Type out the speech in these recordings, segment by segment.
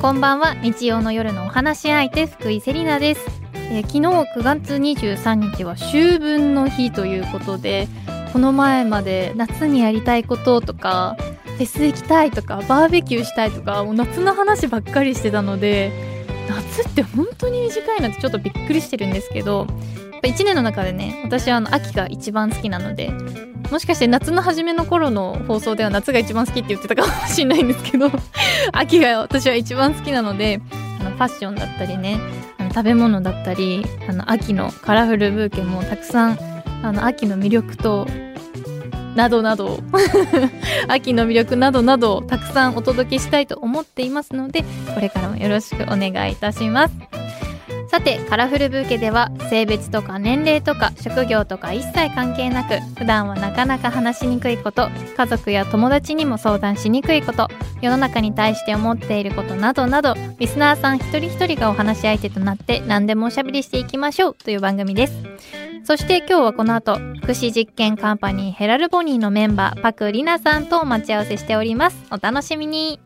こんばんは。日曜の夜のお話し相手福井セリナです、えー昨日9月23日は秋分の日ということでこの前まで夏にやりたいこととかフェス行きたいとかバーベキューしたいとかもう夏の話ばっかりしてたので夏って本当に短いなってちょっとびっくりしてるんですけどやっぱ1年の中でね私はあの秋が一番好きなのでもしかして夏の初めの頃の放送では夏が一番好きって言ってたかもしれないんですけど 秋が私は一番好きなのであのファッションだったりねあの食べ物だったりあの秋のカラフルブーケもたくさんあの秋の魅力となどなど 秋の魅力などなどたくさんお届けしたいと思っていますのでこれからもよろしくお願いいたします。さてカラフルブーケでは性別とか年齢とか職業とか一切関係なく普段はなかなか話しにくいこと家族や友達にも相談しにくいこと世の中に対して思っていることなどなどリスナーさん一人一人がお話し相手となって何でもおしゃべりしていきましょうという番組です。そして今日はこの後福祉実験カンパニーヘラルボニーのメンバーパクリナさんと待ち合わせしております。お楽しみに。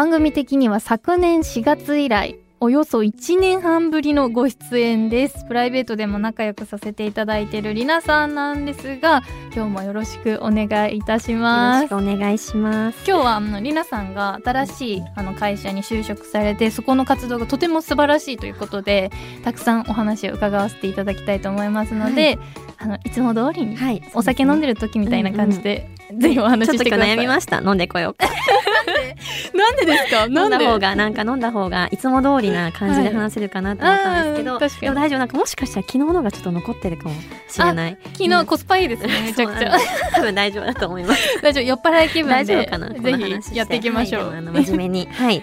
番組的には昨年4月以来およそ1年半ぶりのご出演ですプライベートでも仲良くさせていただいているりなさんなんですが今日もよろしくお願いいたしよますろしくお願いします。今日はあのりなさんが新しいあの会社に就職されてそこの活動がとても素晴らしいということでたくさんお話を伺わせていただきたいと思いますので、い、あのいつも通りにはい。お酒飲んでるる時みたいな感じで、ょっと今してください。日悩みました。飲んでこようか。なんでですか？飲なん？だ方がなんか飲んだ方がいつも通りな感じで話せるかなと思ったんですけど、はいでも大丈夫なんかもしかしたら昨日のがちょっと残ってるかもしれない。昨日コスパいいですね。めちゃくちゃ多分大丈夫だと思います。大丈夫酔っ払い気分大丈で夫かな。こぜひやっていきましょう。はいあの真面目に はい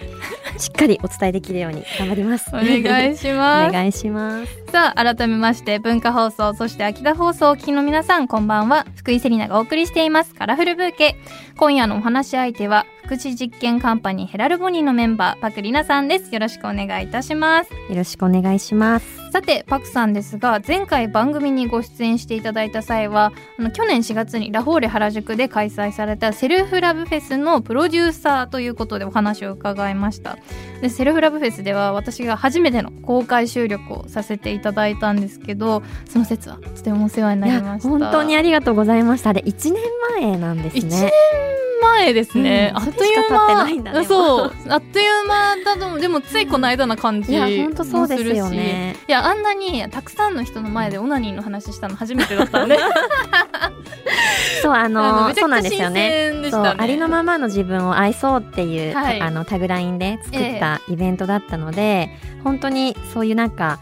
しっかりお伝えできるように頑張ります。お願いしおます。願いします。さあ改めまして文化放送そして秋田放送をお聞きの皆さんこんばんは福井セリナがお送りしていますカラフルブーケ。今夜のお話し相手は福祉実験カンパニーヘラルボニーのメンバーパクリナさんですよろしくお願いいたしますよろしくお願いします。さてパクさんですが前回番組にご出演していただいた際はあの去年4月にラフォーレ原宿で開催されたセルフラブフェスのプロデューサーということでお話を伺いましたでセルフラブフェスでは私が初めての公開収録をさせていただいたんですけどその節はとてもお世話にないりやました本当にありがとうございました。あれ1年前なんです一年ね。前ですね、うん。あっというそれしか経ってないんだね間そう。あっという間だと思うでもついこの間な感じいやもするし本当そうですよね。いやあんなにたくさんの人の前でオナニーの話したの初めてだったんで。そうあのそうなんですよね。ね。ありのままの自分を愛そうっていう、はい。あのタグラインで作ったイベントだったので、本当にそういうなんか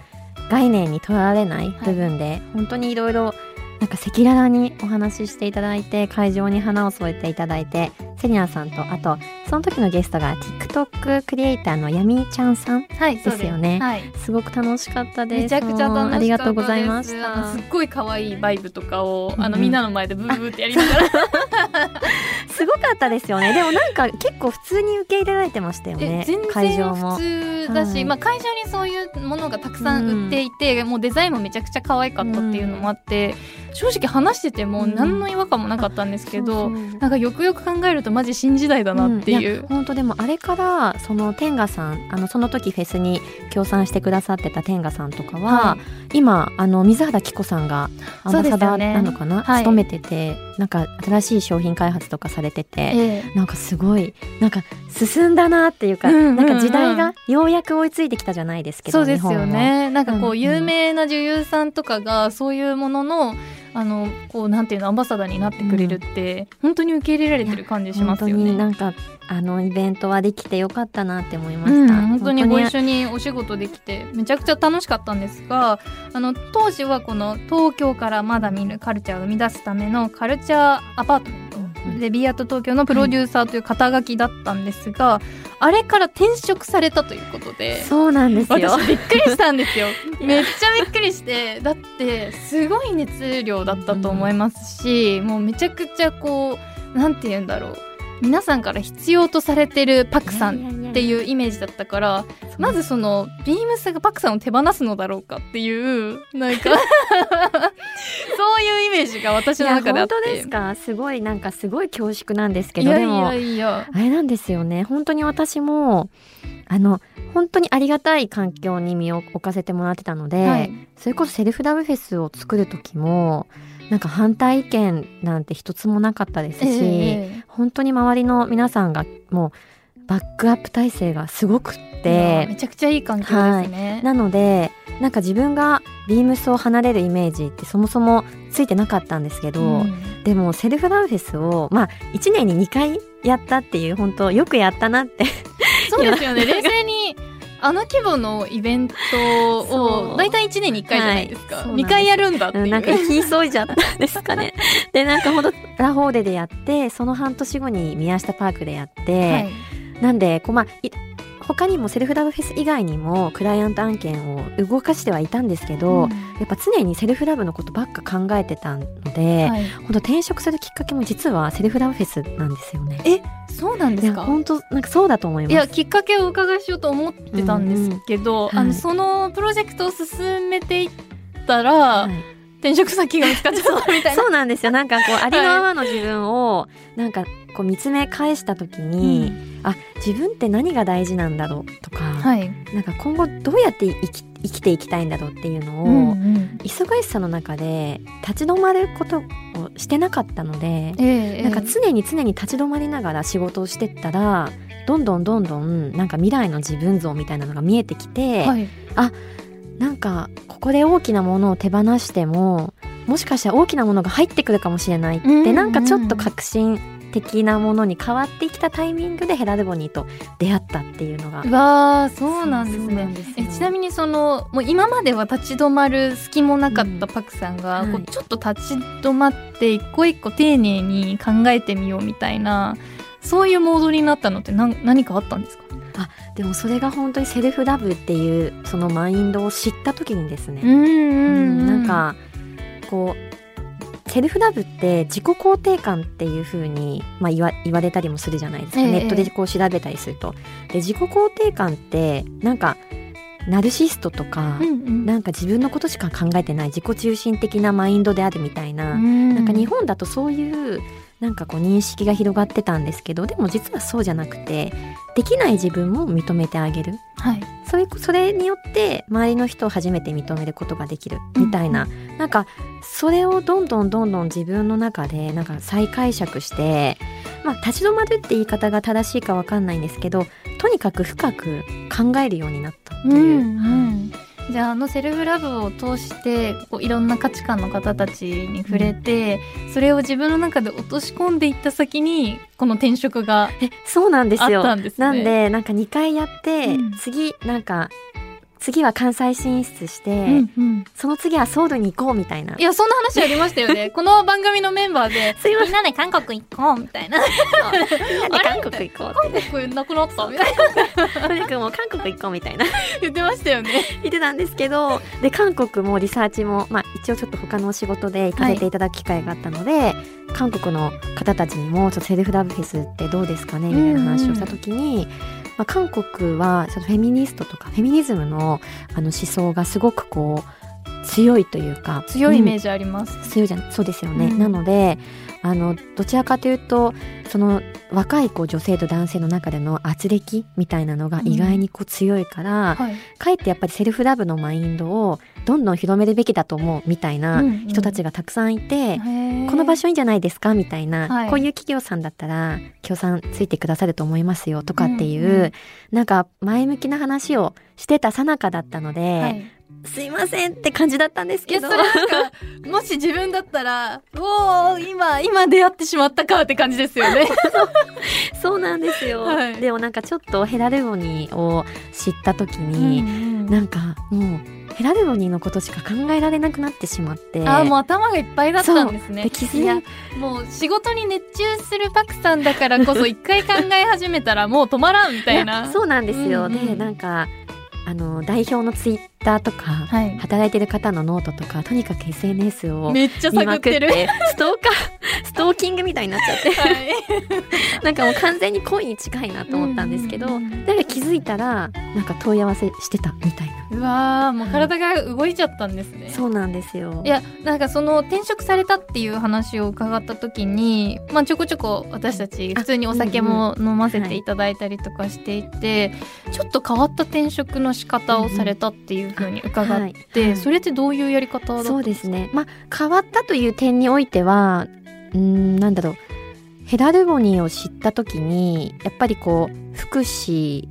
概念にとらわれない。部分で、本当にいろいろなんか赤裸々にお話ししていただいて会場に花を添えていただいてセリナさんとあとその時のゲストが TikTok クリエイターのヤミーちゃんさんはいですよね。はい。すごく楽しかったです。めちゃくちゃ楽しかったありがとうございましたすっごい可愛いバイブとかをあのうん。みんなの前でブーブーってやりながら。すごかったですよね。でもなんか結構普通に受け入れられてましたよね会場然も。普通だし、はい。まあ、会場にそういうものがたくさん売っていて、もうデザインもめちゃくちゃ可愛かったっていうのもあって、正直話しててもうん。何の違和感もなかったんですけど、そうそうなんかよくよく考えるとマジ新時代だなっていう。ん。や本当でもあれからその天賀さんあのその時フェスに協賛してくださってた天賀さんとかは、は今あの水原希子さんがアンバサダーなのかな、はい。務めててなんか新しい商品開発とかされてて、ええ。なんかすごいなんか進んだなっていうか、うんうんうん。なんか時代がようやく追いついてきたじゃないですけどそうですよね。なんかこうんううん。有名な女優さんとかがそういうもののあのこうなんていうのアンバサダーになってくれるって、本当に受け入れられてる感じしますよ本当にね。なんかあのイベントはできてよかったなって思いまうんした、本当にご一緒緒にお仕事できてめちゃくちゃ楽しかったんですがあの当時はこの東京からまだ見ぬカルチャーを生み出すためのカルチャーアパートメントで B アート東京のプロデューサーという肩書きだったんですが、あれから転職されたということで。そうなんですよ。私びっくりしたんですよ。めっちゃびっくりしてだってすごい熱量だったと思いますし、もうめちゃくちゃこうなんて言うんだろう皆さんから必要とされてるパクさんっていうイメージだったからまずそのビームスがパクさんを手放すのだろうかっていうなんか そういうイメージが私の中であって。本当ですか？すごいなんかすごい恐縮なんですけどでもやいや。あれなんですよね。本当に私もあの本当にありがたい環境に身を置かせてもらってたので、はい。それこそセルフラブフェスを作る時もなんか反対意見なんて一つもなかったですし、ええ本当に周りの皆さんがもうバックアップ体制がすごくって。めちゃくちゃいい環境ですね、なのでなんか自分がビームスを離れるイメージってそもそもついてなかったんですけど、うん。でもセルフラブフェスをまあ1年に2回やったっていう本当よくやったなって。そうですよね。冷静にあの規模のイベントを大体1年に1回じゃないですか、はい。そうなんです。2回やるんだっていう、うんなんか行き急いじゃったんですかね。でなんかほんとラフォーレでやってその半年後に宮下パークでやって、はい。なんでこうまあい他にもセルフラブフェス以外にもクライアント案件を動かしてはいたんですけど、うん。やっぱ常にセルフラブのことばっか考えてたので、はい。本当転職するきっかけも実はセルフラブフェスなんですよね。えそうなんですか？本当なんかそうだと思います。いやきっかけをお伺いしようと思ってたんですけど、うんうんはい。あのそのプロジェクトを進めていったら、はい。転職先が見つかっちゃったみたいな。そうなんですよ。なんかこうありのままの自分をなんかこう見つめ返した時に、あ自分って何が大事なんだろうとか、はい、なんか今後どうやって生き生きていきたいんだろうっていうのを、うんうん。忙しさの中で立ち止まることをしてなかったので、ええなんか常に常に立ち止まりながら仕事をしてったらどんどんどんどんなんか未来の自分像みたいなのが見えてきて、はい、なんかここで大きなものを手放してももしかしたら大きなものが入ってくるかもしれないって、うんうんなんかちょっと革新的なものに変わってきたタイミングでヘラルボニーと出会ったっていうのが。うわーそうなんですね。えちなみにそのもう今までは立ち止まる隙もなかったパクさんが、うんはい。こうちょっと立ち止まって一個一個丁寧に考えてみようみたいなそういうモードになったのって何何かあったんですか？でもそれが本当にセルフラブっていうそのマインドを知った時にですね、うんなんかこうセルフラブって自己肯定感っていう風にまあ言わ言われたりもするじゃないですか、ええネットでこう調べたりすると。で自己肯定感ってなんかナルシストとか、うんうん。なんか自分のことしか考えてない自己中心的なマインドであるみたいな、うん。なんか日本だとそういうなんかこう認識が広がってたんですけどでも実はそうじゃなくてできない自分も認めてあげる。はい。そういうそれによって周りの人を初めて認めることができる。みたいな、なんかそれをどんどんどんどん自分の中でなんか再解釈して、まあ、立ち止まるって言い方が正しいかわかんないんですけどとにかく深く考えるようになったっていう。うんうんじゃああのセルフラブを通してこういろんな価値観の方たちに触れて、それを自分の中で落とし込んでいった先にこの転職がえそうなんですよ。あったんですね。なんでなんか2回やって、うん。次なんか次は関西進出して、うんうん。その次はソウルに行こうみたいな。いやそんな話ありましたよね。この番組のメンバーですいません。みんなで韓国行こうみたいな。韓国行こう韓国なくなった？みたいなとにかくもう韓国行こうみたいな。言ってましたよね。言ってたんですけどで韓国もリサーチも、まあ、一応ちょっと他の仕事で行かせていただく機会があったので、韓国の方たちにもちょっとセルフラブフェスってどうですかね？みたいな話をした時に、まあ、韓国はちょっとフェミニストとかフェミニズムのあの思想がすごくこう強いというか強いイメージ、ジあります、強いじゃん。そうですよね、うん。なのであのどちらかというとその若いこう女性と男性の中での圧力みたいなのが意外にこう強いから、はい。かえってやっぱりセルフラブのマインドをどんどん広めるべきだと思うみたいな人たちがたくさんいて、この場所所いいんじゃないですかみたいな、はい。こういう企業さんだったら協賛ついてくださると思いますよとかっていう、うんうん。なんか前向きな話をしてたさなかだったので、はい、すいませんって感じだったんですけど。もし自分だったらおお今今出会ってしまったかって感じですよね。そうなんですよ、はい。でもなんかちょっとヘラルゴニーを知った時に、うんなんかもうヘラルゴニーのことしか考えられなくなってしまって。あーもう頭がいっぱいだったんですね。いいやもう仕事に熱中するパクさんだからこそ 一回考え始めたらもう止まらんみたいな。やそうなんですよ、うんうんでなんかあの代表のツイッターとか、はい。働いてる方のノートとかとにかく SNS をめっちゃ探ってる。ストーカー ストーキングみたいになっちゃって。はい。なんかもう完全に恋に近いなと思ったんですけど、うんうんから気づいたらなんか問い合わせしてたみたいな、うわーもう体が動いちゃったんですね。そうなんですよ。いやなんかその転職されたっていう話を伺った時に、まあ、ちょこちょこ私たち普通にお酒も飲ませていただいたりとかしていて、ちょっと変わった転職の仕方をされたっていうふうに伺って、はい。はい。それってどういうやり方だそうですね。まあ変わったという点においてはうーんなんだろう。ヘラルボニーを知った時にやっぱりこう福祉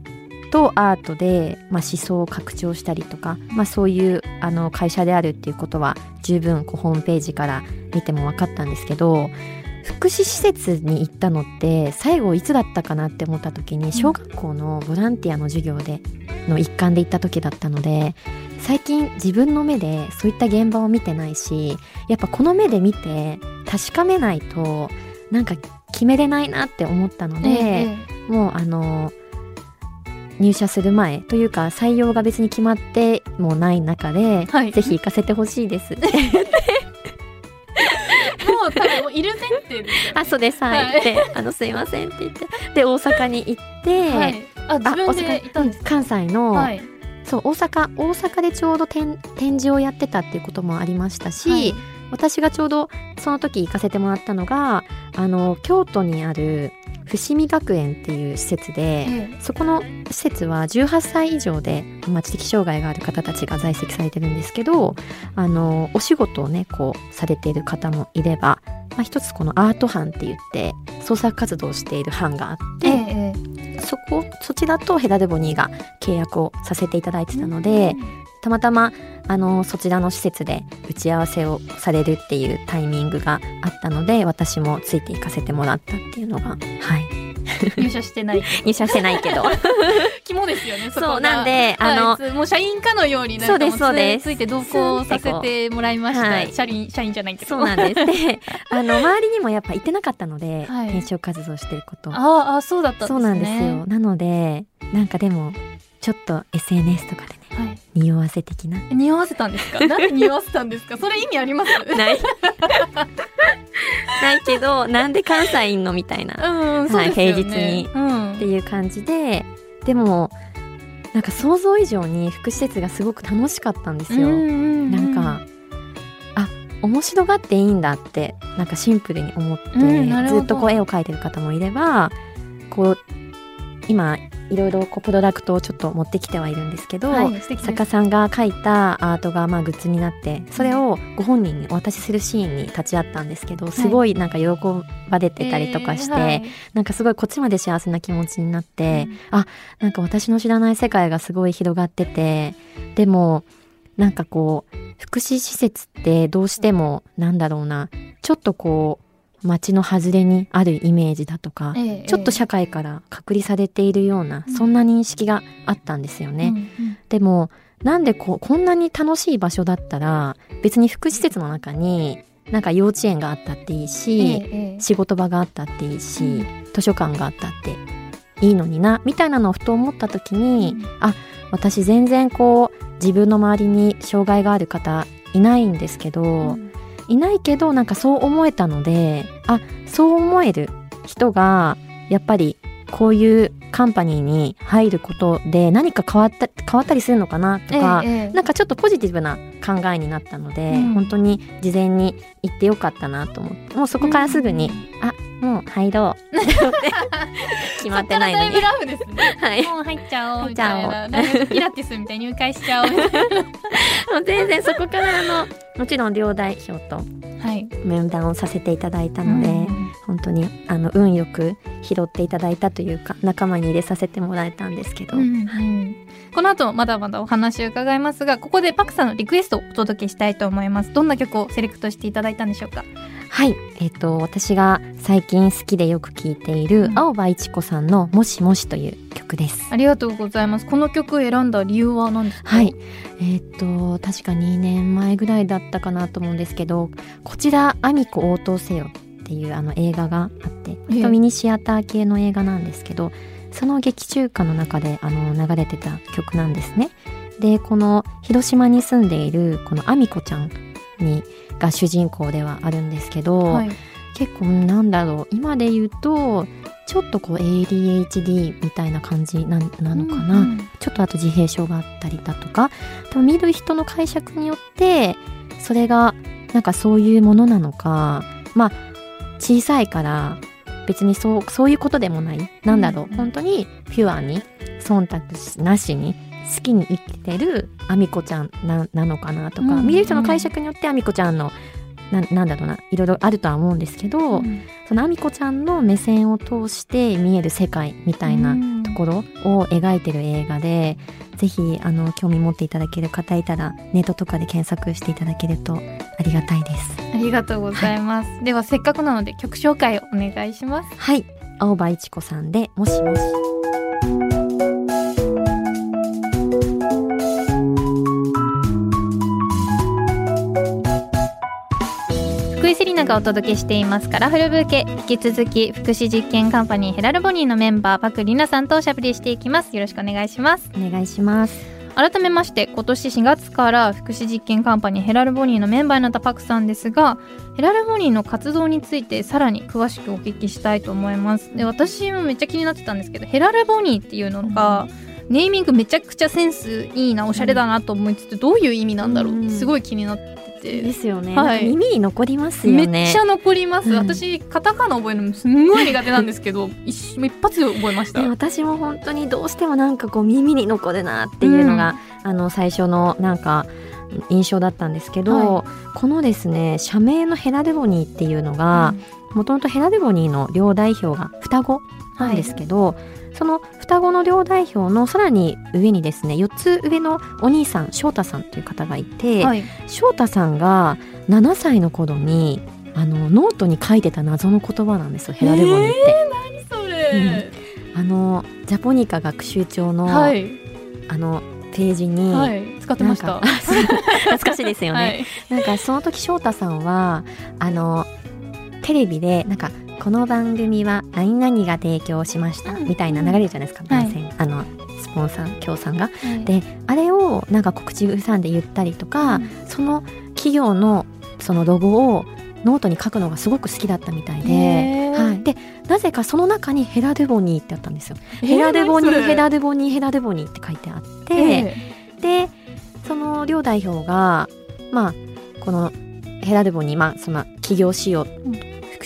とアートで、まあ、思想を拡張したりとか、まあ、そういうあの会社であるっていうことは十分こうホームページから見ても分かったんですけど福祉施設に行ったのって最後いつだったかなって思った時に小学校のボランティアの授業での一環で行った時だったので最近自分の目でそういった現場を見てないしやっぱこの目で見て確かめないとなんか決めれないなって思ったので、ええもうあの入社する前というか採用が別に決まってもない中で、はい。ぜひ行かせてほしいです。もう多分もういる前提ですよねあそうです。はい、はい。であのすいませんって言ってで大阪に行って、はい、あ自分で行ったんですか、関西の、はい。そう大阪大阪でちょうど展展示をやってたっていうこともありましたし、はい。私がちょうどその時行かせてもらったのがあの京都にある伏見学園っていう施設で、えそこの施設は18歳以上で、まあ、知的障害がある方たちが在籍されてるんですけどあのお仕事をねこうされている方もいれば、まあ、一つこのアート班って言って創作活動をしている班があって、えええそこそちらとヘラルボニーが契約をさせていただいてたので、たまたまあのそちらの施設で打ち合わせをされるっていうタイミングがあったので私もついていかせてもらったっていうのがはい。入社してない。入社してないけど。肝ですよねそうなんであのはいもう社員かのようになんかそうですもそうです。ついて同行させてもらいました、はい。社員社員じゃないけど。そうなんです。で あの周りにもやっぱ行ってなかったので、はい。転職活動してること。あああそうだったんですね。そうなんですよ。なのでなんかでもちょっと SNS とかでねはい匂わせ的な？匂わせたんですか？なんで匂わせたんですか？それ意味あります？ない。ないけどなんで関西いんのみたいな。うんそうですよね、平日に。うん。っていう感じででもなんか想像以上に福祉施設がすごく楽しかったんですよ、うんなんかあ面白がっていいんだってなんかシンプルに思って、うんずっとこう絵を描いてる方もいればこう今いろいろこうプロダクトをちょっと持ってきてはいるんですけど、はい作家さんが描いたアートがまあグッズになってそれをご本人にお渡しするシーンに立ち会ったんですけどすごいなんか喜ばれてたりとかして、えーはいなんかすごいこっちまで幸せな気持ちになって、あなんか私の知らない世界がすごい広がっててでもなんかこう福祉施設ってどうしてもなんだろうなちょっとこう街の外れにあるイメージだとか、ええちょっと社会から隔離されているような、うん。そんな認識があったんですよね。うんうん。でもなんでこうこんなに楽しい場所だったら別に福祉施設の中になんか幼稚園があったっていいし、え仕事場があったっていいし、うん。図書館があったっていいのになみたいなのをふと思った時に、あ私全然こう自分の周りに障害がある方いないんですけど、うんいないけどなんかそう思えたのであそう思える人がやっぱりこういうカンパニーに入ることで何か変わった変わったりするのかなとか、ええええ。なんかちょっとポジティブな考えになったので、うん。本当に事前に行ってよかったなと思ってもうそこからすぐに、あもう入ろう。決まってないのに。ね。はい、もう入っちゃおうみたいな。ピラティスみたいに入会しちゃおう。もう全然そこからあのもちろん両代表と面談をさせていただいたので、うん本当にあの運よく拾っていただいたというか仲間に入れさせてもらえたんですけど、うんうん。この後まだまだお話を伺いますがここでパクさんのリクエストをお届けしたいと思います。どんな曲をセレクトしていただいたんでしょうか？はい。えっ、と私が最近好きでよく聴いている、うん。青葉一子さんの「もしもし」という曲です。ありがとうございます。この曲を選んだ理由は何ですか？はい。えっ、と、確か2年前ぐらいだったかなと思うんですけど、こちら、アミコ応答せよっていうあの映画があって、ええ。ミニシアター系の映画なんですけど、その劇中歌の中であの流れてた曲なんですね。でこの広島に住んでいるこのあみこちゃんにが主人公ではあるんですけど、はい。結構なんだろう今で言うとちょっとこう ADHD みたいな感じななのかな、うんうん。ちょっとあと自閉症があったりだとか多分見る人の解釈によってそれがなんかそういうものなのかまあ小さいから別にそうそういうことでもない。なんだろう、うんうん。本当にピュアに忖度なしに好きに生きてるあみこちゃんななのかなとか、うんうん見る人の解釈によってあみこちゃんのななんだろうないろいろあるとは思うんですけど、うん。そのあみこちゃんの目線を通して見える世界みたいなところを描いてる映画で、ぜひあの興味持っていただける方いたらネットとかで検索していただけるとありがたいです。ありがとうございます、ではせっかくなので曲紹介をお願いします。はい。青葉一子さんでもしもし福井セリナがお届けしていますカラフルブーケ引き続き福祉実験カンパニーヘラルボニーのメンバーパクリナさんとおしゃべりしていきます。よろしくお願いします。お願いします。改めまして今年4月から福祉実験カンパニーヘラルボニーのメンバーになったパクさんですがヘラルボニーの活動についてさらに詳しくお聞きしたいと思います。で私もめっちゃ気になってたんですけどヘラルボニーっていうのが、ネーミングめちゃくちゃセンスいいなおしゃれだなと思いつつどういう意味なんだろうってすごい気になってて、ですよね。はい。耳に残りますよめね。っちゃ残ります、うん。私カタカナ覚えるのすんごい苦手なんですけど 一一発で覚えました。で私も本当にどうしてもなんかこう耳に残るなっていうのが、あの最初のなんか印象だったんですけど、はこのですね社名のヘラルボニーっていうのがもともとヘラルボニーの両代表が双子なんですけど、その双子の両代表のさらに上にですね4つ上のお兄さん翔太さんという方がいて、はい、翔太さんが7歳の頃にあのノートに書いてた謎の言葉なんですよヘラルボニーって。それ、あのジャポニカ学習帳の、はい、あのページに、はい、使ってました。懐かしいですよね、はい。なんかその時翔太さんはあのテレビでなんかこの番組は何々が提供しましたうん。みたいな流れるじゃないですか、はい番宣。あのスポンサー協賛が。はい。であれをなんか口ずさんで言ったりとか、うん。その企業のそのロゴをノートに書くのがすごく好きだったみたいで、はい、でなぜかその中にヘラルボニーってあったんですよ。ヘラルボニー、ヘラルボニー、ヘラルボニーって書いてあって、えでその両代表がまあこのヘラルボニーまあその起業しよ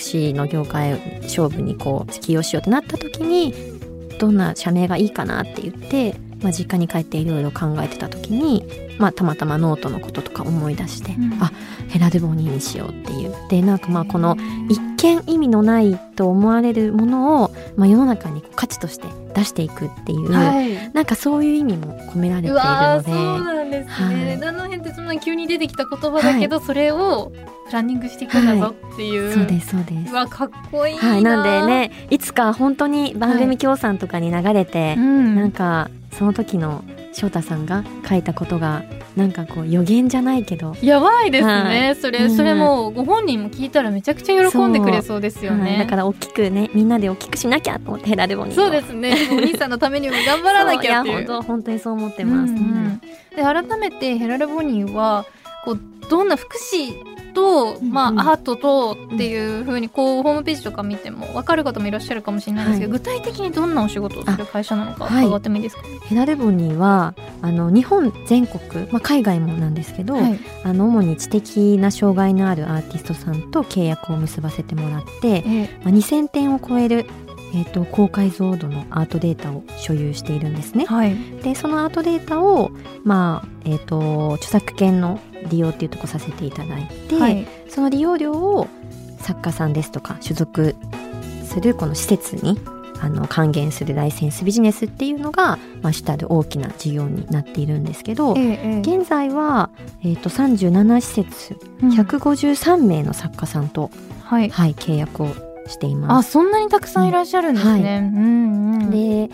う、ん福祉の業界勝負にこう起業しようってなった時にどんな社名がいいかなって言って、まあ、実家に帰っていろいろ考えてた時に、まあ、たまたまノートのこととか思い出して、うん。あヘラルボニーにしようっていうでなんかまあこの一見意味のないと思われるものを、まあ、世の中に価値として出していくっていう、はい。なんかそういう意味も込められていうるので。そうなんですね、はい。あの辺ってそんな急に出てきた言葉だけど、それをプランニングしていくんだぞっていう、そうですそうです。う。わかっこいいなはい、なんでねいつか本当に番組協賛とかに流れて、うん。なんかその時の翔太さんが書いたことがなんかこう予言じゃないけど、やばいですね、はい。それ、うんそれもご本人も聞いたらめちゃくちゃ喜んでくれそうですよね、はい。だから大きくねみんなで大きくしなきゃと思ってヘラデボにそうですね。お兄さんのためにも頑張らなきゃっていう。いや本当本当にそう思ってます、うんうん。で改めてヘラルボニーはこうどんな福祉と、うんまあ、うんアートとっていう風にこうホームページとか見ても分かる方もいらっしゃるかもしれないんですけど、は具体的にどんなお仕事をする会社なのかはい。伺ってもいいですか、ヘラデボニーはあの日本全国、まあ、海外もなんですけど、はい。あの主に知的な障害のあるアーティストさんと契約を結ばせてもらって、えまあ、2000点を超える、えー、と高解像度のアートデータを所有しているんですね。はい。でそのアートデータを、まあえー、と著作権の利用っていうとこさせていただいて、はい。その利用料を作家さんですとか所属するこの施設にあの還元するライセンスビジネスっていうのが、まあ、主たる大きな事業になっているんですけど、ええええ。現在は、えー、と37施設うん。153名の作家さんと、はい。はい、契約をしていあます。そんなにたくさんいらっしゃるんですね、うんうんで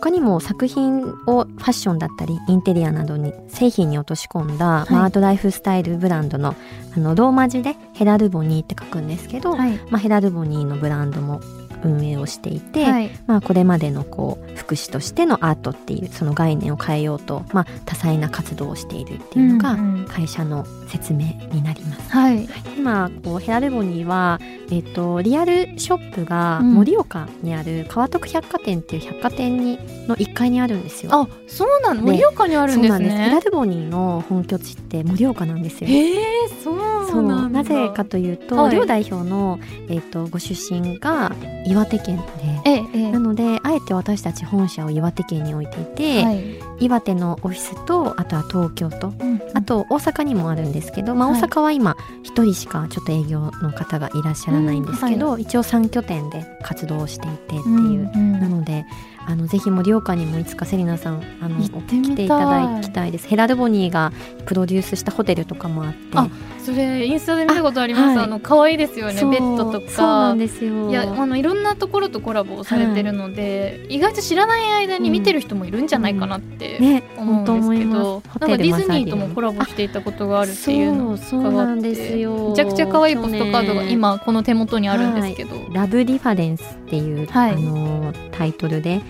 他にも作品をファッションだったりインテリアなどに製品に落とし込んだ、い。まあ、アートライフスタイルブランドのあのローマ字でヘラルボニーって書くんですけど、はい。まあ、ヘラルボニーのブランドも運営をしていて、はい。まあ、これまでのこう福祉としてのアートっていうその概念を変えようと、まあ、多彩な活動をしているっていうのが会社の説明になります。はい、今こうヘラルボニーは、えーと、リアルショップが盛岡にある川徳百貨店っていう百貨店にの1階にあるんですよ。あそうなの？盛岡にあるんですね。ヘラルボニーの本拠地って盛岡なんですよ。へえそうななぜかというと、はい、両代表の、えーと、ご出身が岩手県で、ええ、なのであえて私たち本社を岩手県に置いていて、はい、岩手のオフィスとあとは東京と、うんうん、あと大阪にもあるんですけど、まあ、大阪は今1人しかちょっと営業の方がいらっしゃらないんですけど、はい、一応3拠点で活動していてっていう、うんうん、なのであのぜひ盛岡にもいつかセリナさんあの来ていただきたいです。ヘラルボニーがプロデュースしたホテルとかもあってあそれインスタで見たことあります。あ,、の可愛いですよね。ベッドとか。そうなんですよ。いやあのいろんなところとコラボされてるので、はい、意外と知らない間に見てる人もいるんじゃないかなって思うんですけど、うんね、なんかディズニーともコラボしていたことがあるっていうのを伺ってめちゃくちゃ可愛いポストカードが今この手元にあるんですけど、はい、ラブディファレンスっていう、はい、あのタイトルで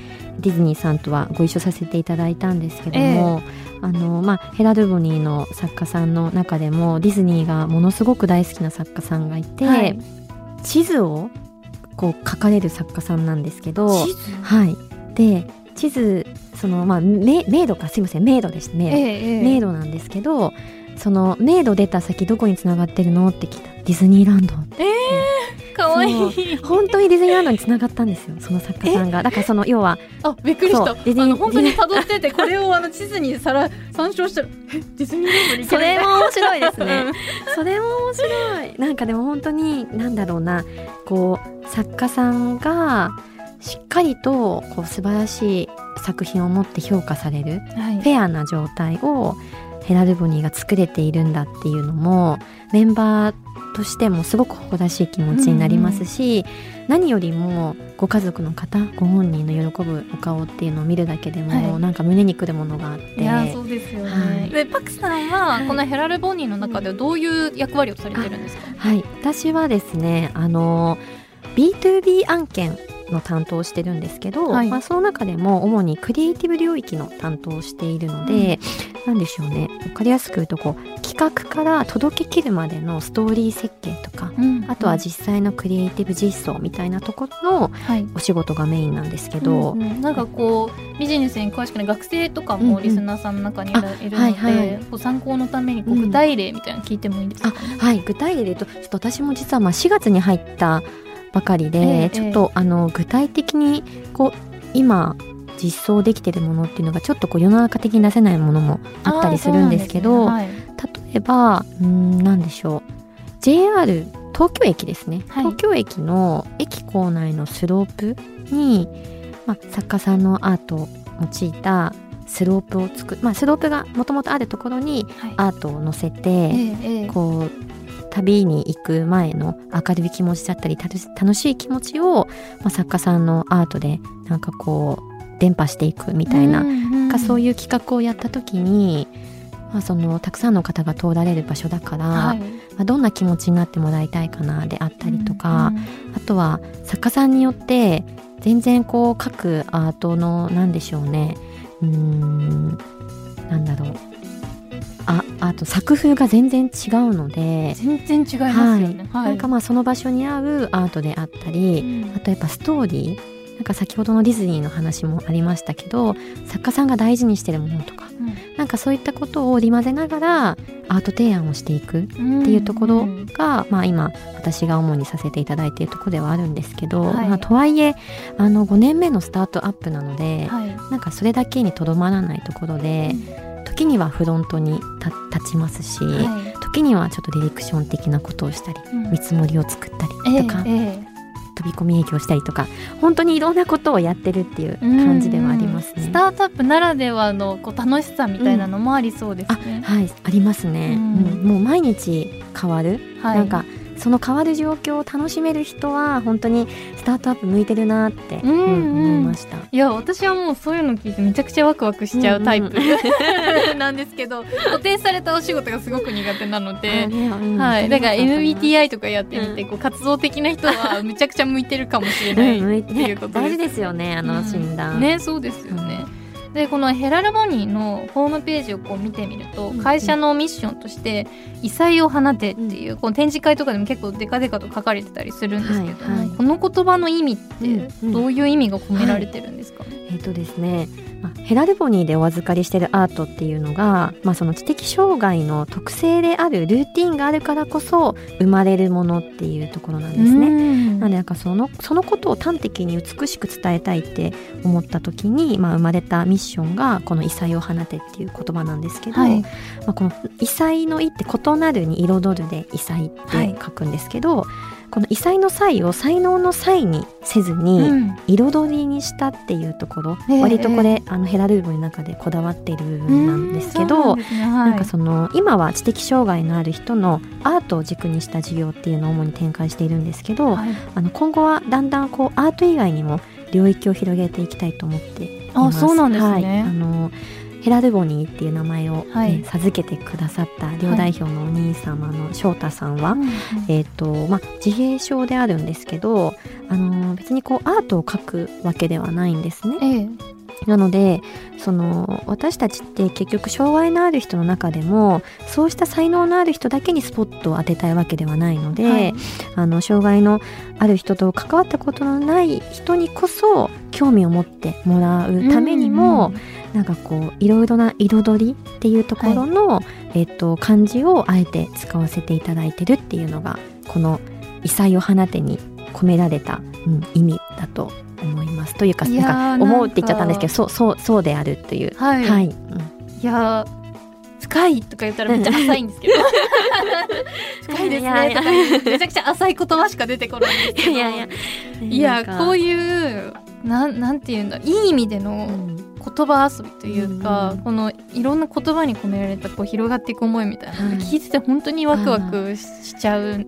ディズニーさんとはご一緒させていただいたんですけども、えー、あのまあ、ヘラ・ドゥボニーの作家さんの中でもディズニーがものすごく大好きな作家さんがいて、はい、地図をこう書かれる作家さんなんですけど、はい、で地図そのまあメイドかすいませんメイドですメイド、えー、メイドなんですけどそのメイド出た先どこにつながってるの？って聞いた。ディズニーランドえー、かわいい。本当にディズニーランドにつながったんですよその作家さんが。だからその要はあびっくりした。ディズニー本当に辿っててこれをあの地図にさら参照したら え？ディズニーランドにそれも面白いですね。それも面白い。なんかでも本当になんだろうな。こう作家さんがしっかりとこう素晴らしい作品を持って評価される、はい、フェアな状態をヘラルボニーが作れているんだっていうのもメンバーとしてもすごく誇らしい気持ちになりますし、うんうん、何よりもご家族の方ご本人の喜ぶお顔っていうのを見るだけでも、はい、なんか胸にくるものがあって。いやそうですよね、はい、でパクさんはこのヘラルボニーの中ではどういう役割をされてるんですか、はい。私はですねあの B2B 案件の担当をしてるんですけど、はい、まあ、その中でも主にクリエイティブ領域の担当をしているので、うん、なんでしょうね。分かりやすく言うとこう企画から届けきるまでのストーリー設計とか、うん、あとは実際のクリエイティブ実装みたいなところのお仕事がメインなんですけど、はいうんうん、なんかこうビジネスに詳しくない学生とかもリスナーさんの中にいるので、はいはい、参考のためにこう具体例みたいなの聞いてもいいですか、ね、はい。具体例で言うとちょっと私も実はまあ4月に入ったばかりで、えー、ちょっとあの具体的にこう今実装できてるものっていうのがちょっとこう世の中的に出せないものもあったりするんですけど、ね。はい、例えばうん何でしょう。JR 東京駅ですね、はい、東京駅の駅構内のスロープに、まあ、作家さんのアートを用いたスロープを作る、まあ、スロープがもともとあるところにアートを載せて、はい、こう旅に行く前の明るい気持ちだったり楽しい気持ちを、まあ、作家さんのアートでなんかこう伝播していくみたいな,、うんうん、そういう企画をやった時に、まあ、そのたくさんの方が通られる場所だから、はい、まあ、どんな気持ちになってもらいたいかなであったりとか、うんうん、あとは作家さんによって全然こう各アートの何でしょうね。うんなんだろうああと作風が全然違うので全然違いますよね、はい、なんかまあその場所に合うアートであったり、うん、あとやっぱストーリーなんか先ほどのディズニーの話もありましたけど作家さんが大事にしてるものとか、うん、なんかそういったことを織り交ぜながらアート提案をしていくっていうところが、うんうん、まあ、今私が主にさせていただいているところではあるんですけど、はい、まあ、とはいえあの5年目のスタートアップなので、はい、なんかそれだけにとどまらないところで。うん時にはフロントに立ちますし、はい、時にはちょっとディレクション的なことをしたり、うん、見積もりを作ったりとか、えーえー、飛び込み営業したりとか本当にいろんなことをやってるっていう感じではありますね。スタートアップならではのこう楽しさみたいなのもありそうですね。うん、はいありますね、うん、もう毎日変わる、はい、なんかその変わる状況を楽しめる人は本当にスタートアップ向いてるなって、うんうん。思いました。いや私はもうそういうの聞いてめちゃくちゃワクワクしちゃうタイプ、なんですけど固定されたお仕事がすごく苦手なので、はい、だから MBTI とかやってみて、うん。こう活動的な人はめちゃくちゃ向いてるかもしれない、っていうことです大事ですよねあの診断。ねそうですよね。でこのヘラルボニーのホームページをこう見てみると、うん会社のミッションとして「異彩を放て」っていう,、こう展示会とかでも結構デカデカと書かれてたりするんですけども、はいはい。この言葉の意味ってどういう意味が込められてるんですか、えっ、とですね、まあ、ヘラルボニーでお預かりしてるアートっていうのが、まあ、その知的障害の特性であるルーティンがあるからこそ生まれるものっていうところなんですね。ねなのでなんかそのそのことを端的に美しく伝えたいって思った時に、まあ、生まれたミッションがこの「異彩を放て」っていう言葉なんですけど、はい。まあ、この「異彩の「異」って異なるに彩るで「異彩」って書くんですけど、この異彩の際を才能の際にせずに、うん。彩りにしたっていうところ、ええ。割とこれ、あのヘラルーボの中でこだわっている部分なんですけど、なんかその今は知的障害のある人のアートを軸にした授業っていうのを主に展開しているんですけど、はい。あの今後はだんだんこうアート以外にも領域を広げていきたいと思っています。あそうなんですね。はい、あのヘラルボニーっていう名前を、ねはい。授けてくださった両代表のお兄様の翔太さんは、うんうん。えーとまあ、自閉症であるんですけど、あの別にこうアートを描くわけではないんですね。ええなのでその私たちって結局障害のある人の中でもそうした才能のある人だけにスポットを当てたいわけではないので、はい。あの障害のある人と関わったことのない人にこそ興味を持ってもらうためにも、なんかこういろいろな彩りっていうところの、えっと漢字をあえて使わせていただいてるっていうのがこの「異彩を放て」に込められた、うん、意味だとます。というかなんか思うって言っちゃったんですけどそうそうそうであるという。はい、はい、うんいやー深いとか言ったらめっちゃ浅いんですけど。深いですねとかめちゃくちゃ浅い言葉しか出てこないんですけど。いやいやいや。こういいうなんなんていうんだいい意味でのうん。言葉遊びというか、うんこのいろんな言葉に込められたこう広がっていく思いみたいなのがはい。聞いてて本当にワクワクしちゃうん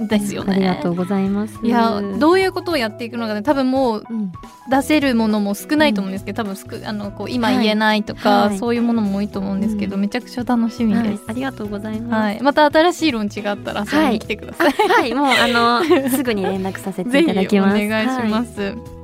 ですよね。ありがとうございます。いやどういうことをやっていくのかね多分もううん出せるものも少ないと思うんですけど、多分すくあのこう今言えないとか、はいはいそういうものも多いと思うんですけど、うんめちゃくちゃ楽しみはです。いありがとうございます。はい、また新しい論違ったら遊びに来てください。はい、もうあのすぐに連絡させてぜいただひきます。お願いします。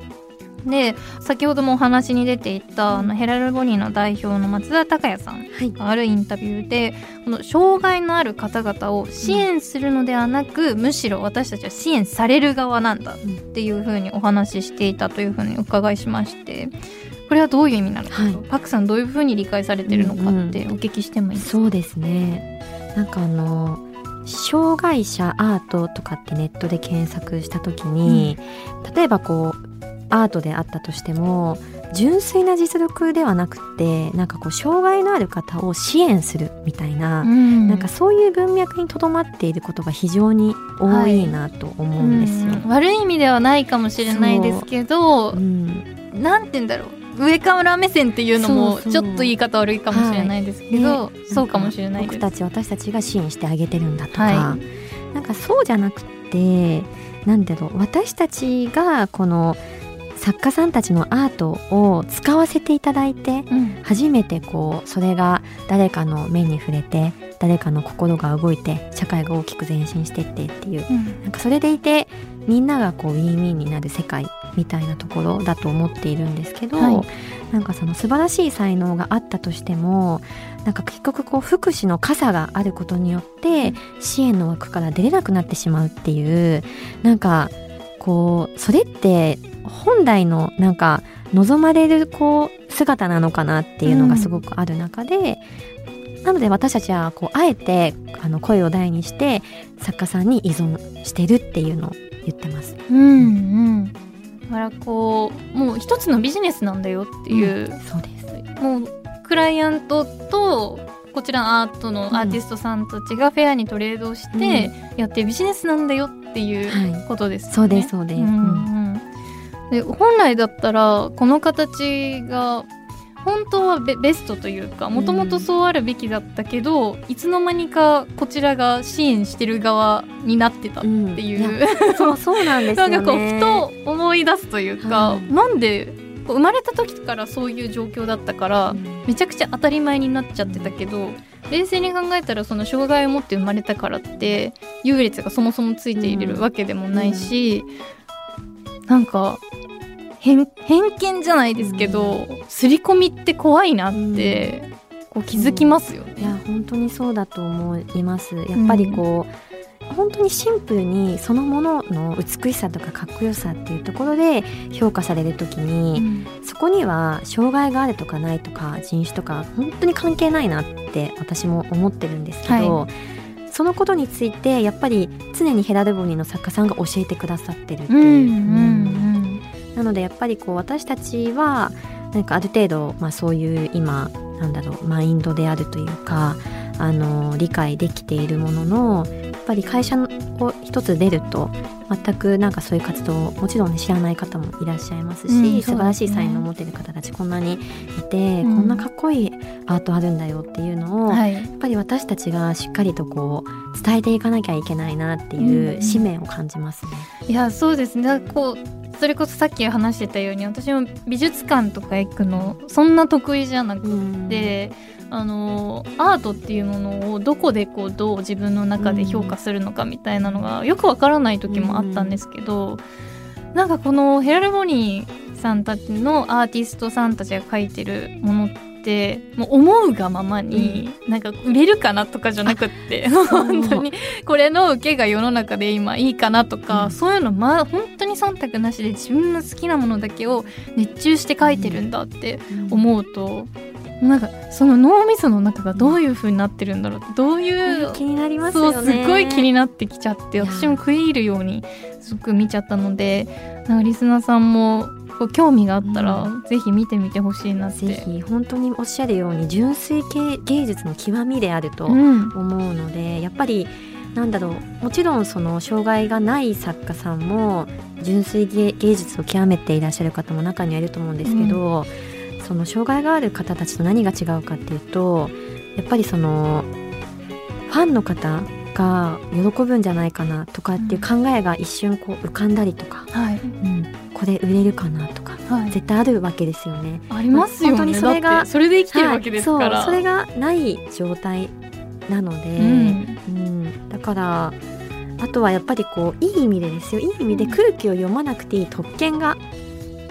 で先ほどもお話に出ていたあのヘラルボニーの代表の松田孝也さんはい。があるインタビューでこの障害のある方々を支援するのではなく、むしろ私たちは支援される側なんだっていうふうにお話ししていたというふうにお伺いしましてこれはどういう意味なのかと、はい。パクさんどういうふうに理解されてるのかってお聞きしてもいいですか、そうですね。なんかあの障害者アートとかってネットで検索した時に、例えばこうアートであったとしても純粋な実力ではなくてなんかこう障害のある方を支援するみたいな、うん。なんかそういう文脈にとどまっていることが非常に多いなと思うんですよ。うん悪い意味ではないかもしれないですけどうん。なんて言うんだろう。上から目線っていうのもちょっと言い方悪いかもしれないですけど、ねそうかもしれない。僕たち私たちが支援してあげてるんだとか、はなんかそうじゃなくてなんだろう。私たちがこの作家さんたちのアートを使わせていただいてうん。初めてこうそれが誰かの目に触れて誰かの心が動いて社会が大きく前進してってっていう。うん。なんかそれでいてみんながこうウィンウィンになる世界みたいなところだと思っているんですけど、はい。なんかその素晴らしい才能があったとしてもなんか結局こう福祉の傘があることによって支援の枠から出れなくなってしまうっていうなんかこうそれって本来のなんか望まれるこう姿なのかなっていうのがすごくある中で、なので私たちはこうあえてあの声を大にして作家さんに依存してるっていうのを言ってます。うんうんだからこうもう一つのビジネスなんだよっていう、そうです。もうクライアントとこちらのアートのアーティストさんたちがフェアにトレードしてやってるビジネスなんだよっていうはい。ことですよね。そうですそうです。うんうんで本来だったらこの形が本当はベベストというかもともとそうあるべきだったけど、うん、いつの間にかこちらが支援してる側になってたっていう、うん、そうそうなんですよ、ね、なんかこうふと思い出すというか、はい、なんで生まれた時からそういう状況だったから、うん、めちゃくちゃ当たり前になっちゃってたけど冷静に考えたらその障害を持って生まれたからって優劣がそもそもついているわけでもないし、うん、なんか偏見じゃないですけど、刷り込みって怖いなって、こう気づきますよね。いや本当にそうだと思います。やっぱりこう、本当にシンプルにそのものの美しさとかかっこよさっていうところで評価される時に、うん、そこには障害があるとかないとか人種とか本当に関係ないなって私も思ってるんですけど、はい、そのことについてやっぱり常にヘラルボニーの作家さんが教えてくださってるっていう。うんうんうん。なのでやっぱりこう私たちはなんかある程度、まあ、そういう今なんだろうマインドであるというかあの理解できているもののやっぱり会社を一つ出ると全くなんかそういう活動をもちろん、ね、知らない方もいらっしゃいますし、うんね、素晴らしい才能を持っている方たちこんなにいて、うん、こんなかっこいいアートあるんだよっていうのを、はい、やっぱり私たちがしっかりとこう伝えていかなきゃいけないなっていう使命を感じますね。うん、いやそうですね。こうそれこそさっき話してたように私も美術館とか行くのそんな得意じゃなくて、あのアートっていうものをどこでこうどう自分の中で評価するのかみたいなのがよくわからない時もあったんですけど、うん、なんかこのヘラルボニーさんたちのアーティストさんたちが書いてるものってもう思うがままに、なんか売れるかなとかじゃなくって 本当に。これの受けが世の中で今いいかなとか、うん、そういうのまあ本当に忖度なしで自分の好きなものだけを熱中して書いてるんだって思うと。なんかその脳みその中がどういう風になってるんだろうどういう気になりますよね。そうすごい気になってきちゃって私も食い入るようにすごく見ちゃったのでなんかリスナーさんもご興味があったら、うん、ぜひ見てみてほしいなって。ぜひ本当におっしゃるように純粋系芸術の極みであると思うので、うん、やっぱりなんだろうもちろんその障害がない作家さんも純粋芸術を極めていらっしゃる方も中にはいると思うんですけど、うん、その障害がある方たちと何が違うかっていうとやっぱりそのファンの方が喜ぶんじゃないかなとかっていう考えが一瞬こう浮かんだりとか、はい、うん、これ売れるかなとか、はい、絶対あるわけですよね。ありますよね。本当にそれがそれで生きてるわけですから、はい、そそれがない状態なので、うん、うん、だからあとはやっぱりこういい意味でですよ。いい意味で空気を読まなくていい特権が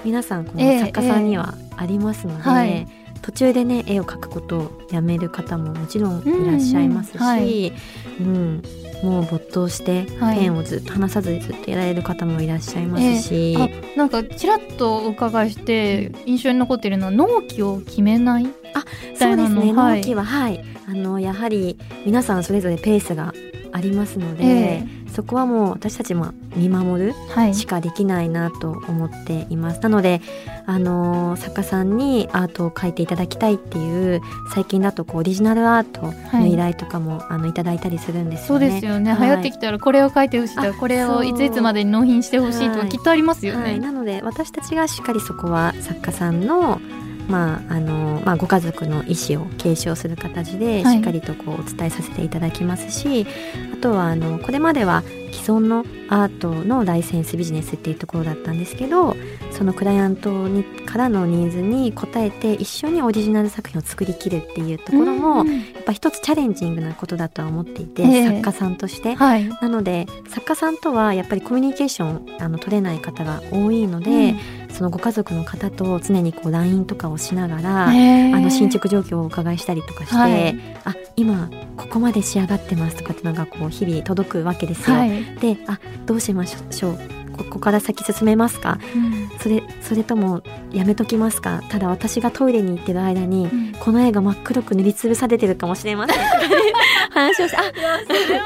皆さんこの作家さんにはありますので。えーえー途中でね絵を描くことをやめる方ももちろんいらっしゃいますし、うん、はい、うん、もう没頭してペンをずっと離さずにずっとやられる方もいらっしゃいますし、えー、なんかちらっとお伺いして印象に残っているのは納期を決めない？あそうですね、納期ははい。あのやはり皆さんそれぞれペースがありますので、えー、そこはもう私たちも見守るしかできないなと思っています、はい、なので、あのー、作家さんにアートを描いていただきたいっていう最近だとこうオリジナルアートの依頼とかも、はい、あのいただいたりするんですよね。そうですよね、はい、流行ってきたらこれを描い。てほしい。とかこれをい。つい。つまでに納品してほしいとかきっとありますよね。なので私たちがしっかりそこは作家さんのまああのまあ、ご家族の意思を継承する形でしっかりとこうお伝えさせていただきますし、はい、あとはあのこれまでは既存のアートのライセンスビジネスっていうところだったんですけどそのクライアントにからのニーズに応えて一緒にオリジナル作品を作りきるっていうところも、やっぱ一つチャレンジングなことだとは思っていて、えー、作家さんとして、はい、なので作家さんとはやっぱりコミュニケーションあの取れない方が多いので、うん。そのご家族の方と常にこう LINE とかをしながら、あの進捗状況をお伺いしたりとかして、はい、あ今ここまで仕上がってますとかっていうのがこう日々届くわけですよ。はい、であどうしましょう？ここから先進めますか、うん、それそれともやめときますか？ただ私がトイレに行ってる間に、うん、この絵が真っ黒く塗りつぶされてるかもしれません。話をしてあそれ面白い。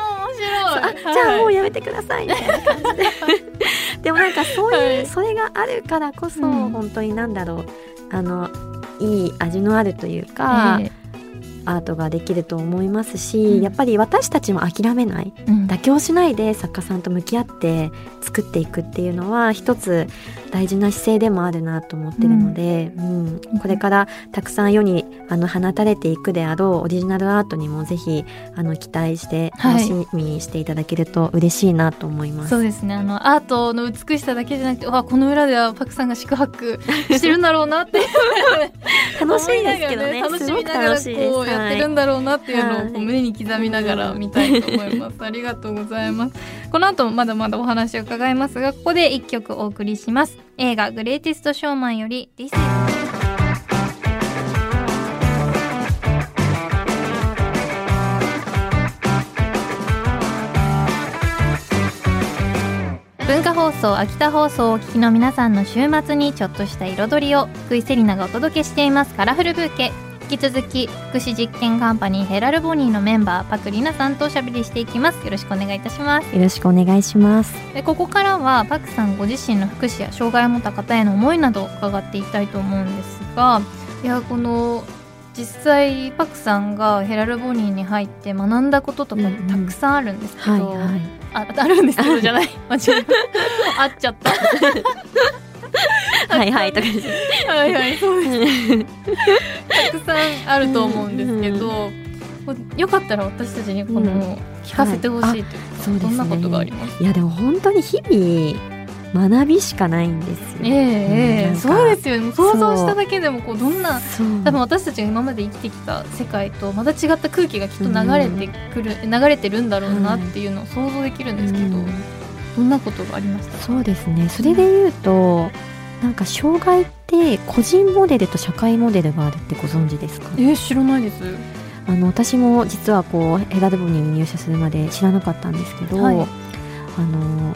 あじゃあもうやめてくださいみたいな感じで。でもなんかそういう、はい、それがあるからこそ、うん、本当になんだろう。あのいい味のあるというか、えーアートができると思いますし、うん。やっぱり私たちも諦めない。うん。妥協しないで作家さんと向き合って作っていくっていうのは一つ大事な姿勢でもあるなと思ってるので、うん。これからたくさん世にあの放たれていくであろうオリジナルアートにもぜひあの期待してはい。楽しみにしていただけると嬉しいなと思います。そうですね。あのアートの美しさだけじゃなくてわこの裏ではパクさんが宿泊してるんだろうなって。楽しいですけどね。思いながら楽しみながらこうやってるんだろうなっていうのを胸に刻みながら見たいと思います。ありがとうございます。この後もまだまだお話を伺いますがここで一曲お送りします。映画グレイテストショーマンより This is 文化放送秋田放送をお聞きの皆さんの週末にちょっとした彩りを福井セリナがお届けしています。カラフルブーケ。引き続き福祉実験カンパニーヘラルボニーのメンバーパクリナさんとおしゃべりしていきます。よろしくお願いいたします。よろしくお願いします。でここからはパクさんご自身の福祉や障害を持った方への思いなどを伺っていきたいと思うんですがいやこの実際パクさんがヘラルボニーに入って学んだこととかたくさんあるんですけど、はいはい。ああるんですけどじゃない。間違えた。あっちゃった はいはいとかはいはいそうです。たくさんあると思うんですけど、よかったら私たちにこの、うん聞かせてほしいというか、そうですねどんなことがあります？いやでも本当に日々学びしかないんですよ。ええそうですよね。想像しただけでもこうどんな多分私たちが今まで生きてきた世界とまた違った空気がきっと流れてくる、流れてるんだろうなっていうのを想像できるんですけど、うんどんなことがありましたか？そうですね。それで言うとなんか障害って個人モデルと社会モデルがあるってご存知ですか？えー、知らないです。あの私も実はこうヘラルボニーに入社するまで知らなかったんですけど、はい。あの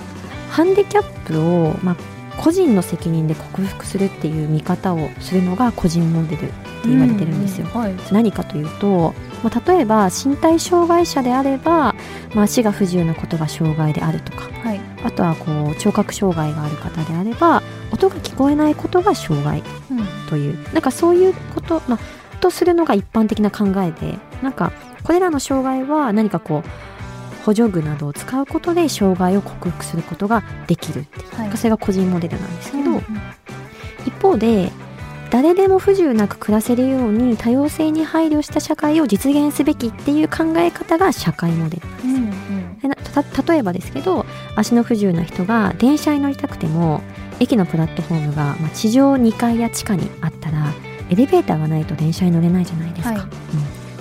ハンディキャップを、まあ、個人の責任で克服するっていう見方をするのが個人モデルって言われてるんですよ。うはい。何かというと、まあ、例えば身体障害者であれば、まあ、足が不自由なことが障害であるとかはい。あとはこう聴覚障害がある方であれば音が聞こえないことが障害うん。というなんかそういうこと、まあ、とするのが一般的な考えでなんかこれらの障害は何かこう補助具などを使うことで障害を克服することができるっていう、はい。それが個人モデルなんですけど、うん一方で誰でも不自由なく暮らせるように多様性に配慮した社会を実現すべきっていう考え方が社会モデルうんうん。でなた例えばですけど足の不自由な人が電車に乗りたくても駅のプラットフォームが、まあ、地上2階や地下にあったらエレベーターがないと電車に乗れないじゃないですか、はい。うん、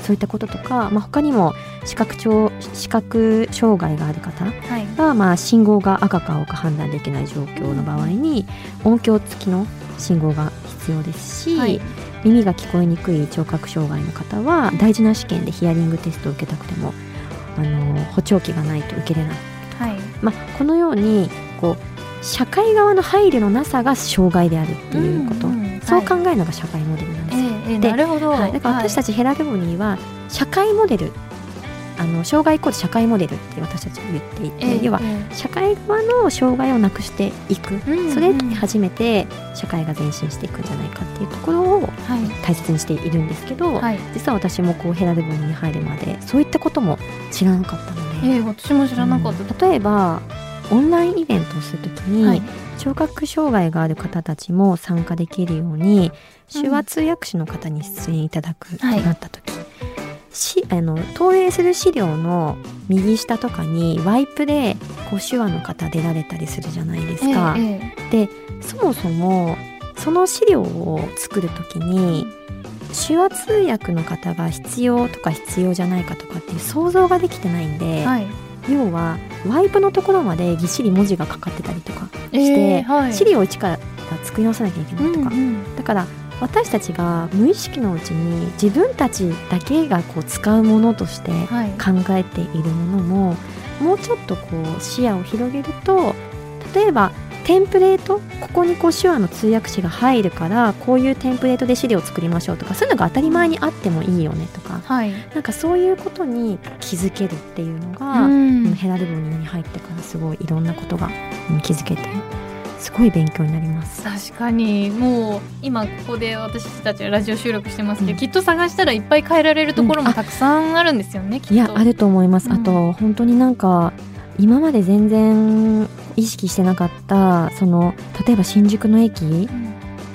そういったこととか、まあ、他にも視覚聴視覚障害がある方はい。が、まあ、信号が赤か青か判断できない状況の場合に音響付きの信号が必要ですし、はい。耳が聞こえにくい聴覚障害の方は大事な試験でヒアリングテストを受けたくてもあの補聴器がないと受けれない、はい。まあ、このようにこう社会側の配慮のなさが障害であるっていうこと、んんそう考はい。えるのが社会モデルなんですよ、ええなるほど、はい、だから私たちヘラルボニーは社会モデルあの障害イコール社会モデルって私たちは言っていて、ええ要はえ社会側の障害をなくしていく、えうんうん。それで初めて社会が前進していくんじゃないかっていうところをはい。大切にしているんですけど、はい。実は私もこうヘラルボニーに入るまでそういったことも知らなかったので、ええ私も知らなかった、うん。例えばオンラインイベントをするときに、はい。聴覚障害がある方たちも参加できるように手話通訳士の方に出演いただくとはいなった時、しあの投影する資料の右下とかにワイプでこう手話の方出られたりするじゃないですか。えええそもそもその資料を作る時に手話通訳の方が必要とか必要じゃないかとかっていう想像ができてないんで、えはい。要はワイプのところまでぎっしり文字がかかってたりとかして、ええはい。資料を一から作り直さなきゃいけないとか、うんうん。だから私たちが無意識のうちに自分たちだけがこう使うものとしてはい。考えているものももうちょっとこう視野を広げると例えばテンプレートここにこう手話の通訳詞が入るからこういうテンプレートで資料を作りましょうとかそういうのが当たり前にあってもいいよねとかはい。なんかそういうことに気づけるっていうのが、うん。ヘラルボニーに入ってからすごいいろんなことがうん気づけてすごい勉強になります。確かに。もう今ここで私たちはラジオ収録してますけど、うん、きっと探したらいっぱい変えられるところもたくさんあるんですよね、うん、いやあると思います、あと本当になんか今まで全然意識してなかったその例えば新宿の駅、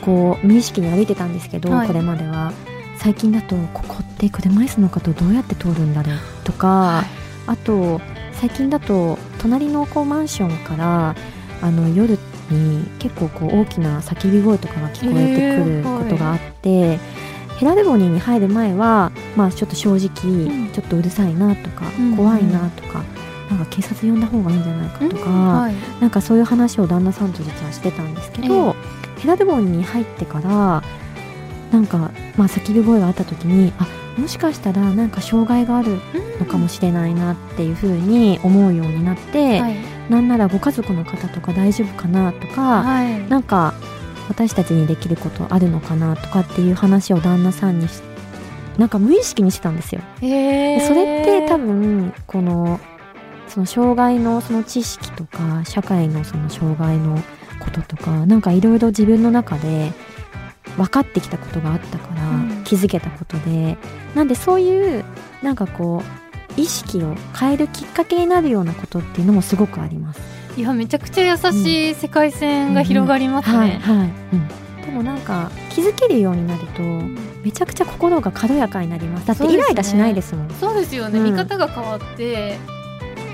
こう無意識に歩いてたんですけど、はい、これまでは。最近だとここって車椅子の方どうやって通るんだろうとか、はい、あと最近だと隣のこうマンションからあの夜に結構こう大きな叫び声とかが聞こえてくることがあって、えーはい、ヘラルボニーに入る前は、まあ、ちょっと正直、うん、ちょっとうるさいなとか、うん、怖いなとか。なんか警察呼んだ方がいいんじゃないかとか、うんはい、なんかそういう話を旦那さんと実はしてたんですけど、えー、ヘラルボニーに入ってからなんか、まあ、叫び声があった時にあもしかしたらなんか障害があるのかもしれないなっていうふうに思うようになって、はい、なんならご家族の方とか大丈夫かなとか、はい、なんか私たちにできることあるのかなとかっていう話を旦那さんになんか無意識にしてたんですよ。それって多分このその障害のその知識とか社会のその障害のこととかなんかいろいろ自分の中で分かってきたことがあったから、気づけたことでなんでそういうなんかこう意識を変えるきっかけになるようなことっていうのもすごくあります。いやめちゃくちゃ優しい世界線が広がりますね、はい、はい、うん。でもなんか気づけるようになるとめちゃくちゃ心が軽やかになります。だってイライラしないですもん。そうですよね、うん、見方が変わって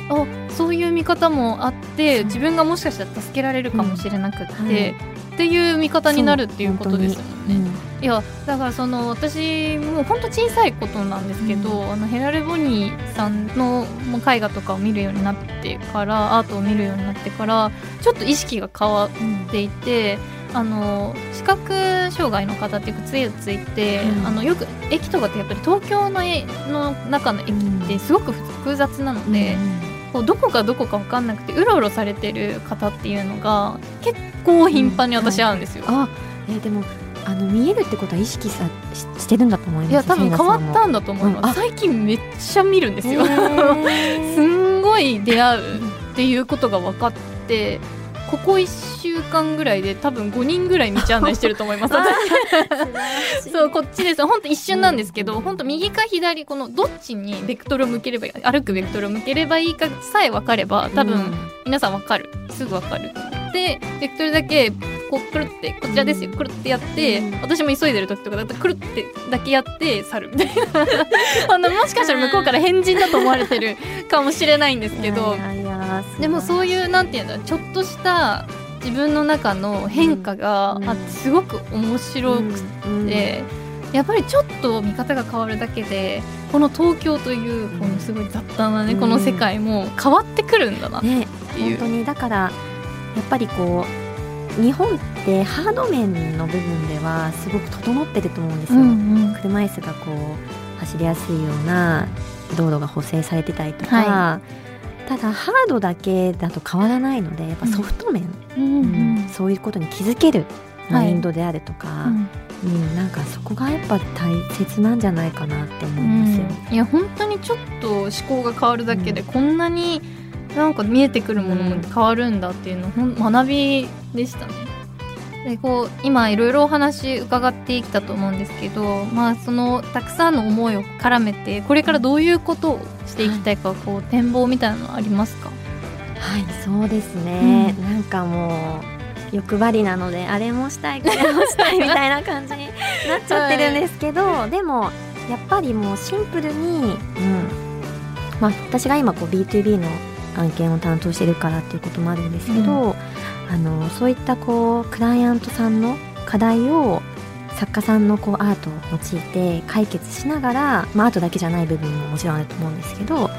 あそういう見方もあって自分がもしかしたら助けられるかもしれなくって、うんはい、っていう見方になるっていうことですもんね。いやだからその私もうほんと小さいことなんですけど、うん、あのヘラル・ボニーさんの絵画とかを見るようになってからアートを見るようになってからちょっと意識が変わっていて。うん、あの視覚障害の方っていうか杖をついて、うん、あのよく駅とかってやっぱり東京のの中の駅ってすごく複雑なので、こうどこかどこか分かんなくてうろうろされてる方っていうのが結構頻繁に私会うんですよ。うんはい、あえー、でもあの見えるってことは意識さしてるんだと思いますいや多分変わったんだと思います、うん、最近めっちゃ見るんですよ、すんごい出会うっていうことが分かってここ1週間ぐらいで多分5人ぐらい道案内してると思います。そうこっちです。本当一瞬なんですけど本当右か左このどっちにベクトルを向ければ歩くベクトルを向ければいいかさえ分かれば多分皆さん分かる。すぐ分かる。でベクトルだけこうくるってこちらですよ。くるってやって、私も急いでる時とかだったらくるってだけやって去るみたいな。あのもしかしたら向こうから変人だと思われてるかもしれないんですけどでもそういうなんていうんだちょっとした自分の中の変化があってすごく面白くて、やっぱりちょっと見方が変わるだけでこの東京というこのすごい雑多なね、この世界も変わってくるんだなっていう。ね、本当にだからやっぱりこう日本ってハード面の部分ではすごく整ってると思うんですよ。うんうん、車椅子がこう走りやすいような道路が補正されてたりとか、はいただハードだけだと変わらないのでやっぱソフト面、うんうん、そういうことに気づけるマインドであるとか、はい、うん、なんかそこがやっぱ大切なんじゃないかなって思いますよ、いや本当にちょっと思考が変わるだけでこんなになんか見えてくるものも変わるんだっていうの、うん、学びでしたね。でこう今いろいろお話伺ってきたと思うんですけど、まあ、そのたくさんの思いを絡めてこれからどういうことをしていきたいか、はい、こう展望みたいなのありますか？はいそうですね、うん、なんかもう欲張りなのであれもしたいこれもしたいみたいな感じになっちゃってるんですけど、はい、でもやっぱりもうシンプルに、うん。まあ、私が今こう B2B の案件を担当してるからっていうこともあるんですけど、うん、あのそういったこうクライアントさんの課題を作家さんのこうアートを用いて解決しながら、まあ、アートだけじゃない部分ももちろんあると思うんですけど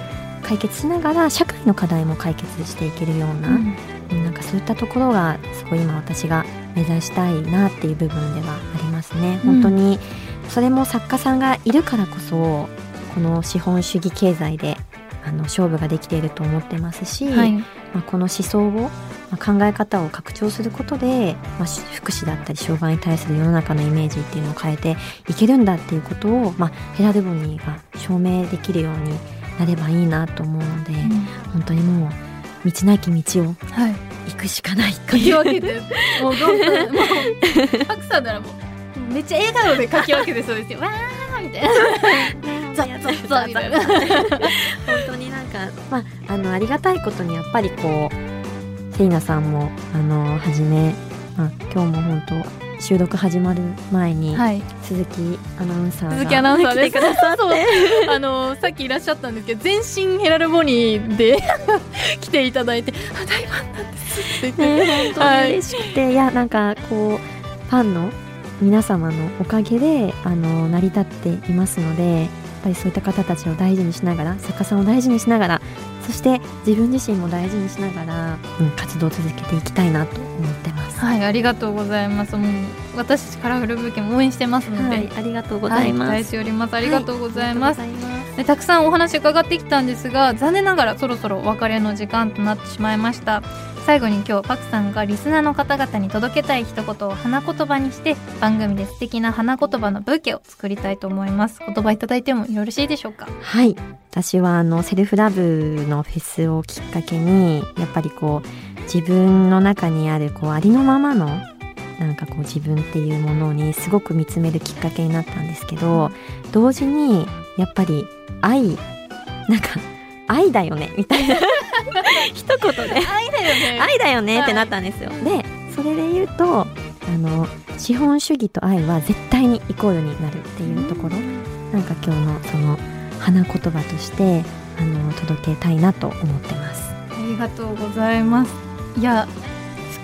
解決しながら社会の課題も解決していけるような、うん、なんかそういったところがすごい今私が目指したいなっていう部分ではありますね。本当にそれも作家さんがいるからこそこの資本主義経済であの勝負ができていると思ってますし、はい、まあ、この思想を、まあ、考え方を拡張することで、まあ、福祉だったり障害に対する世の中のイメージっていうのを変えていけるんだっていうことを、まあ、ヘラルボニーが証明できるようになればいいなと思うので、うん、本当にもう道なき道を行くしかない書き分けてもうどんどんもうパクさんならもうめっちゃ笑顔で書き分けてそうですよ。わーみたいな。ザッザッザッみたいな。本当になんかまああのありがたいことにやっぱりこうセイナさんもあのはじめ、まあ、今日も本当収録始まる前に、はい。鈴木アナウンサーが鈴木アナウンサーです。来てくださって。あのさっきいらっしゃったんですけど全身ヘラルボニーで 来ていただいて「あ大ファンなんです」って言って、ね、本当に嬉しくて、い、やなんかこうファンの皆様のおかげであの成り立っていますのでやっぱりそういった方たちを大事にしながら作家さんを大事にしながらそして自分自身も大事にしながら、うん、活動を続けていきたいなと思ってます。はいありがとうございます。もう私たちカラフルブーケも応援してますので、はい、ありがとうございます。はい、しております。ありがとうございます、ありがとうございます。でたくさんお話伺ってきたんですが残念ながらそろそろお別れの時間となってしまいました最後に今日パクさんがリスナーの方々に届けたい一言を花言葉にして番組で素敵な花言葉のブーケを作りたいと思います。言葉いただいてもよろしいでしょうか？はい私はあのセルフラブのフェスをきっかけにやっぱりこう自分の中にあるこうありのままのなんかこう自分っていうものにすごく見つめるきっかけになったんですけど同時にやっぱり愛なんか愛だよねみたいな。一言で。愛だよね。愛だよねはい。ってなったんですよ。でそれで言うとあの資本主義と愛は絶対にイコールになるっていうところ。なんか今日のその花言葉としてあの届けたいなと思ってます。ありがとうございます。いや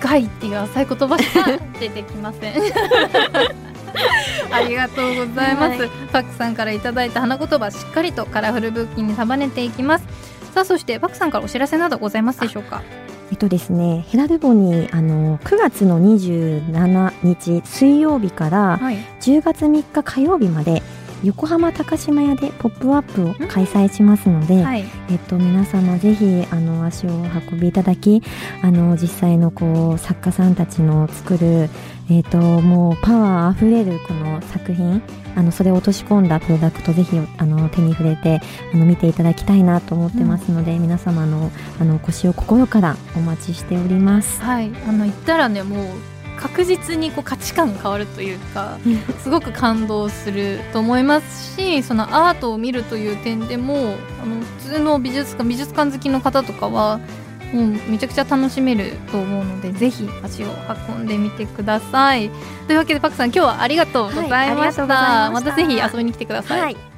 深いっていう浅い言葉しか出てきません ありがとうございます、はい。パクさんからいただいた花言葉しっかりとカラフルブッキンに束ねていきます。さあそしてパクさんからお知らせなどございますでしょうか？えっとですね、ヘラルボにあの9月の27日水曜日からはい。10月3日火曜日まで横浜高島屋でポップアップを開催しますので、はい。えっと、皆様ぜひあの足をお運びいただきあの実際のこう作家さんたちの作る、えっと、もうパワーあふれるこの作品あのそれを落とし込んだプロダクトぜひあの手に触れてあの見ていただきたいなと思ってますので、皆様のあのお越しを心からお待ちしております。はい。あの言ったらねもう確実にこう価値観変わるというかすごく感動すると思いますしそのアートを見るという点でもあの普通の美術館美術館好きの方とかはもうめちゃくちゃ楽しめると思うのでぜひ足を運んでみてください。というわけでパクさん今日はありがとうございました,、はいまたぜひ遊びに来てください、はい